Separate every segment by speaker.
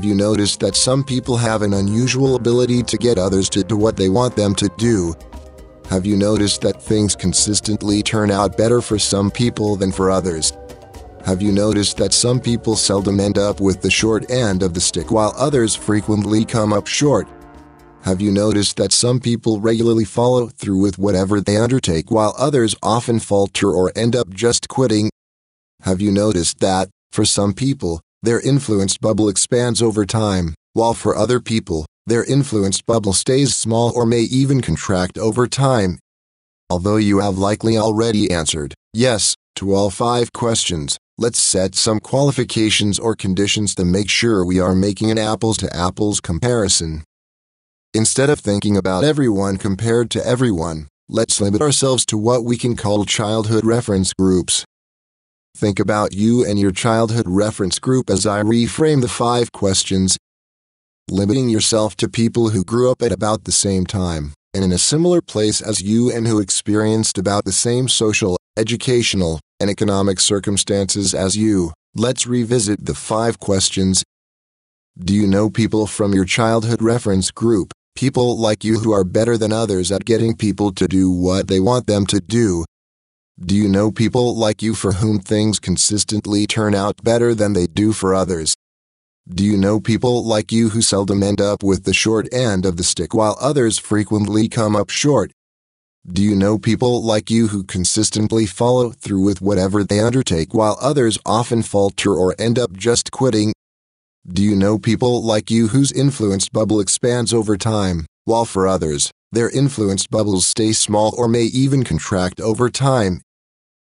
Speaker 1: Have you noticed that some people have an unusual ability to get others to do what they want them to do? Have you noticed that things consistently turn out better for some people than for others? Have you noticed that some people seldom end up with the short end of the stick while others frequently come up short? Have you noticed that some people regularly follow through with whatever they undertake while others often falter or end up just quitting? Have you noticed that, for some people, their influenced bubble expands over time, while for other people, their influenced bubble stays small or may even contract over time. Although you have likely already answered yes to all five questions, let's set some qualifications or conditions to make sure we are making an apples to apples comparison. Instead of thinking about everyone compared to everyone, let's limit ourselves to what we can call childhood reference groups. Think about you and your childhood reference group as I reframe the five questions. Limiting yourself to people who grew up at about the same time and in a similar place as you and who experienced about the same social, educational, and economic circumstances as you. Let's revisit the five questions. Do you know people from your childhood reference group, people like you who are better than others at getting people to do what they want them to do? Do you know people like you for whom things consistently turn out better than they do for others? Do you know people like you who seldom end up with the short end of the stick while others frequently come up short? Do you know people like you who consistently follow through with whatever they undertake while others often falter or end up just quitting? Do you know people like you whose influence bubble expands over time, while for others, their influence bubbles stay small or may even contract over time?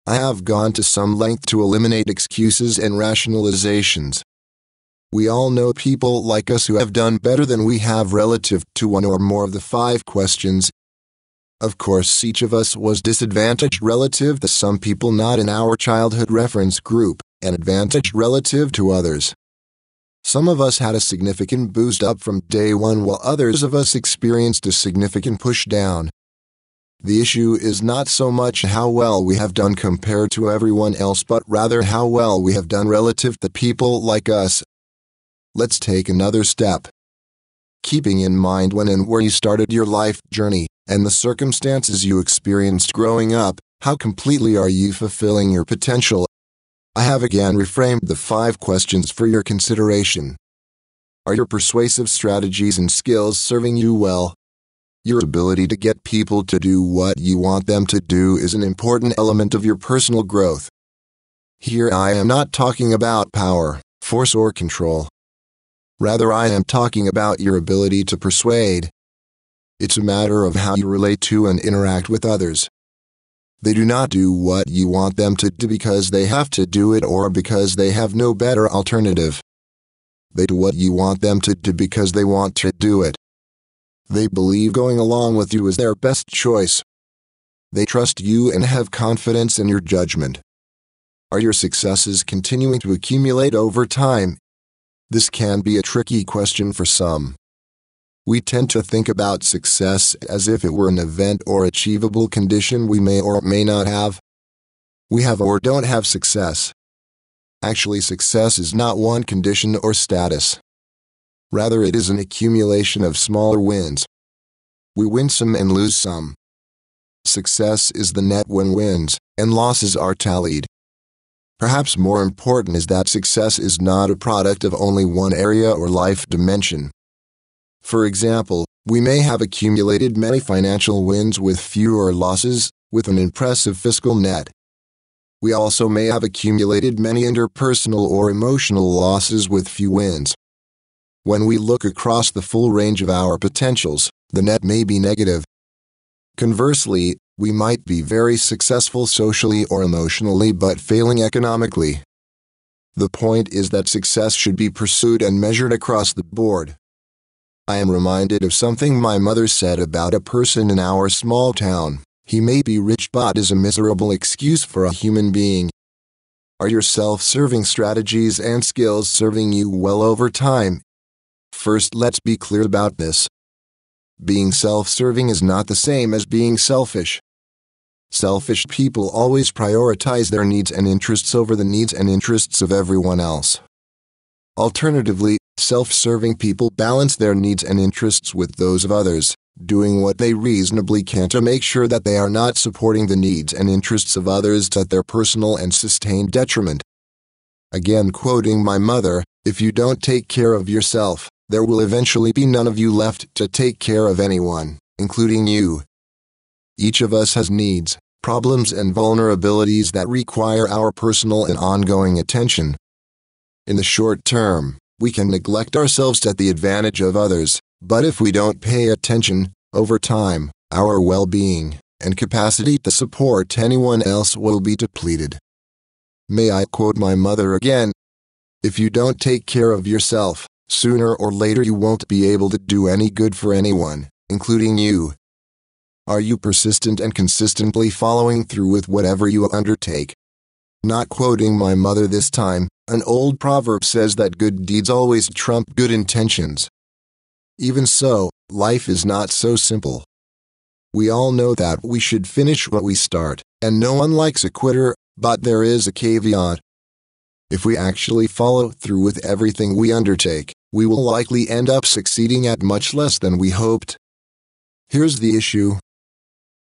Speaker 1: I have gone to some length to eliminate excuses and rationalizations. We all know people like us who have done better than we have relative to one or more of the five questions. Of course, each of us was disadvantaged relative to some people not in our childhood reference group, and advantaged relative to others. Some of us had a significant boost up from day one, while others of us experienced a significant push down. The issue is not so much how well we have done compared to everyone else, but rather how well we have done relative to people like us. Let's take another step. Keeping in mind when and where you started your life journey, and the circumstances you experienced growing up, how completely are you fulfilling your potential? I have again reframed the five questions for your consideration. Are your persuasive strategies and skills serving you well? Your ability to get people to do what you want them to do is an important element of your personal growth. Here I am not talking about power, force, or control. Rather, I am talking about your ability to persuade. It's a matter of how you relate to and interact with others. They do not do what you want them to do because they have to do it or because they have no better alternative. They do what you want them to do because they want to do it. They believe going along with you is their best choice. They trust you and have confidence in your judgment. Are your successes continuing to accumulate over time? This can be a tricky question for some. We tend to think about success as if it were an event or achievable condition we may or may not have. We have or don't have success. Actually, success is not one condition or status. Rather, it is an accumulation of smaller wins. We win some and lose some. Success is the net when wins and losses are tallied. Perhaps more important is that success is not a product of only one area or life dimension. For example, we may have accumulated many financial wins with fewer losses, with an impressive fiscal net. We also may have accumulated many interpersonal or emotional losses with few wins. When we look across the full range of our potentials, the net may be negative. Conversely, we might be very successful socially or emotionally but failing economically. The point is that success should be pursued and measured across the board. I am reminded of something my mother said about a person in our small town. He may be rich but is a miserable excuse for a human being. Are your self serving strategies and skills serving you well over time? First, let's be clear about this. Being self serving is not the same as being selfish. Selfish people always prioritize their needs and interests over the needs and interests of everyone else. Alternatively, Self serving people balance their needs and interests with those of others, doing what they reasonably can to make sure that they are not supporting the needs and interests of others to their personal and sustained detriment. Again, quoting my mother, if you don't take care of yourself, there will eventually be none of you left to take care of anyone, including you. Each of us has needs, problems, and vulnerabilities that require our personal and ongoing attention. In the short term, we can neglect ourselves at the advantage of others, but if we don't pay attention, over time, our well being and capacity to support anyone else will be depleted. May I quote my mother again? If you don't take care of yourself, sooner or later you won't be able to do any good for anyone, including you. Are you persistent and consistently following through with whatever you undertake? Not quoting my mother this time, an old proverb says that good deeds always trump good intentions. Even so, life is not so simple. We all know that we should finish what we start, and no one likes a quitter, but there is a caveat. If we actually follow through with everything we undertake, we will likely end up succeeding at much less than we hoped. Here's the issue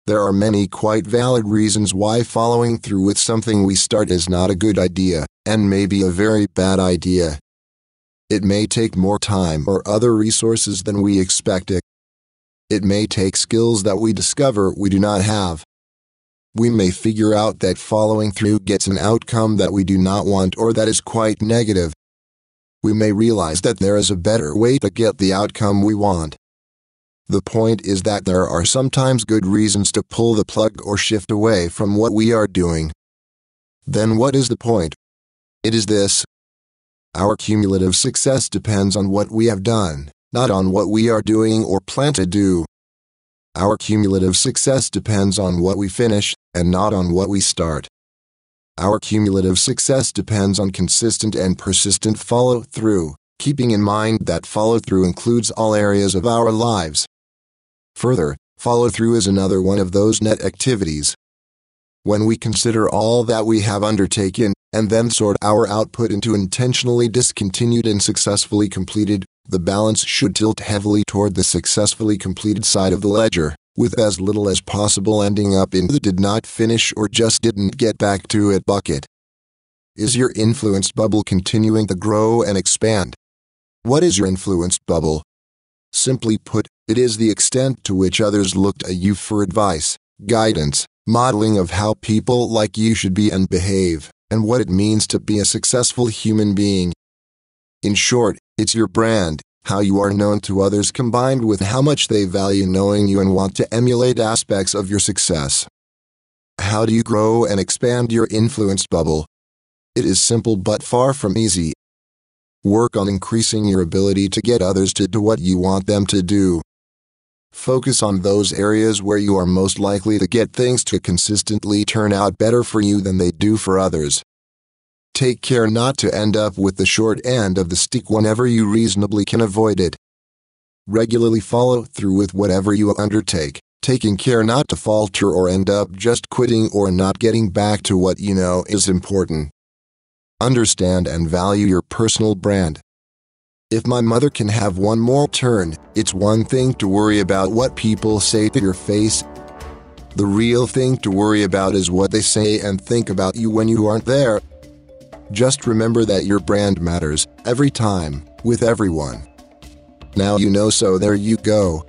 Speaker 1: there are many quite valid reasons why following through with something we start is not a good idea, and may be a very bad idea. It may take more time or other resources than we expected. It may take skills that we discover we do not have. We may figure out that following through gets an outcome that we do not want or that is quite negative. We may realize that there is a better way to get the outcome we want. The point is that there are sometimes good reasons to pull the plug or shift away from what we are doing. Then what is the point? It is this. Our cumulative success depends on what we have done, not on what we are doing or plan to do. Our cumulative success depends on what we finish, and not on what we start. Our cumulative success depends on consistent and persistent follow through, keeping in mind that follow through includes all areas of our lives. Further, follow through is another one of those net activities. When we consider all that we have undertaken, and then sort our output into intentionally discontinued and successfully completed, the balance should tilt heavily toward the successfully completed side of the ledger, with as little as possible ending up in the did not finish or just didn't get back to it bucket. Is your influence bubble continuing to grow and expand? What is your influence bubble? Simply put, it is the extent to which others look to you for advice, guidance, modeling of how people like you should be and behave, and what it means to be a successful human being. In short, it's your brand, how you are known to others combined with how much they value knowing you and want to emulate aspects of your success. How do you grow and expand your influence bubble? It is simple but far from easy, Work on increasing your ability to get others to do what you want them to do. Focus on those areas where you are most likely to get things to consistently turn out better for you than they do for others. Take care not to end up with the short end of the stick whenever you reasonably can avoid it. Regularly follow through with whatever you undertake, taking care not to falter or end up just quitting or not getting back to what you know is important. Understand and value your personal brand. If my mother can have one more turn, it's one thing to worry about what people say to your face. The real thing to worry about is what they say and think about you when you aren't there. Just remember that your brand matters, every time, with everyone. Now you know, so there you go.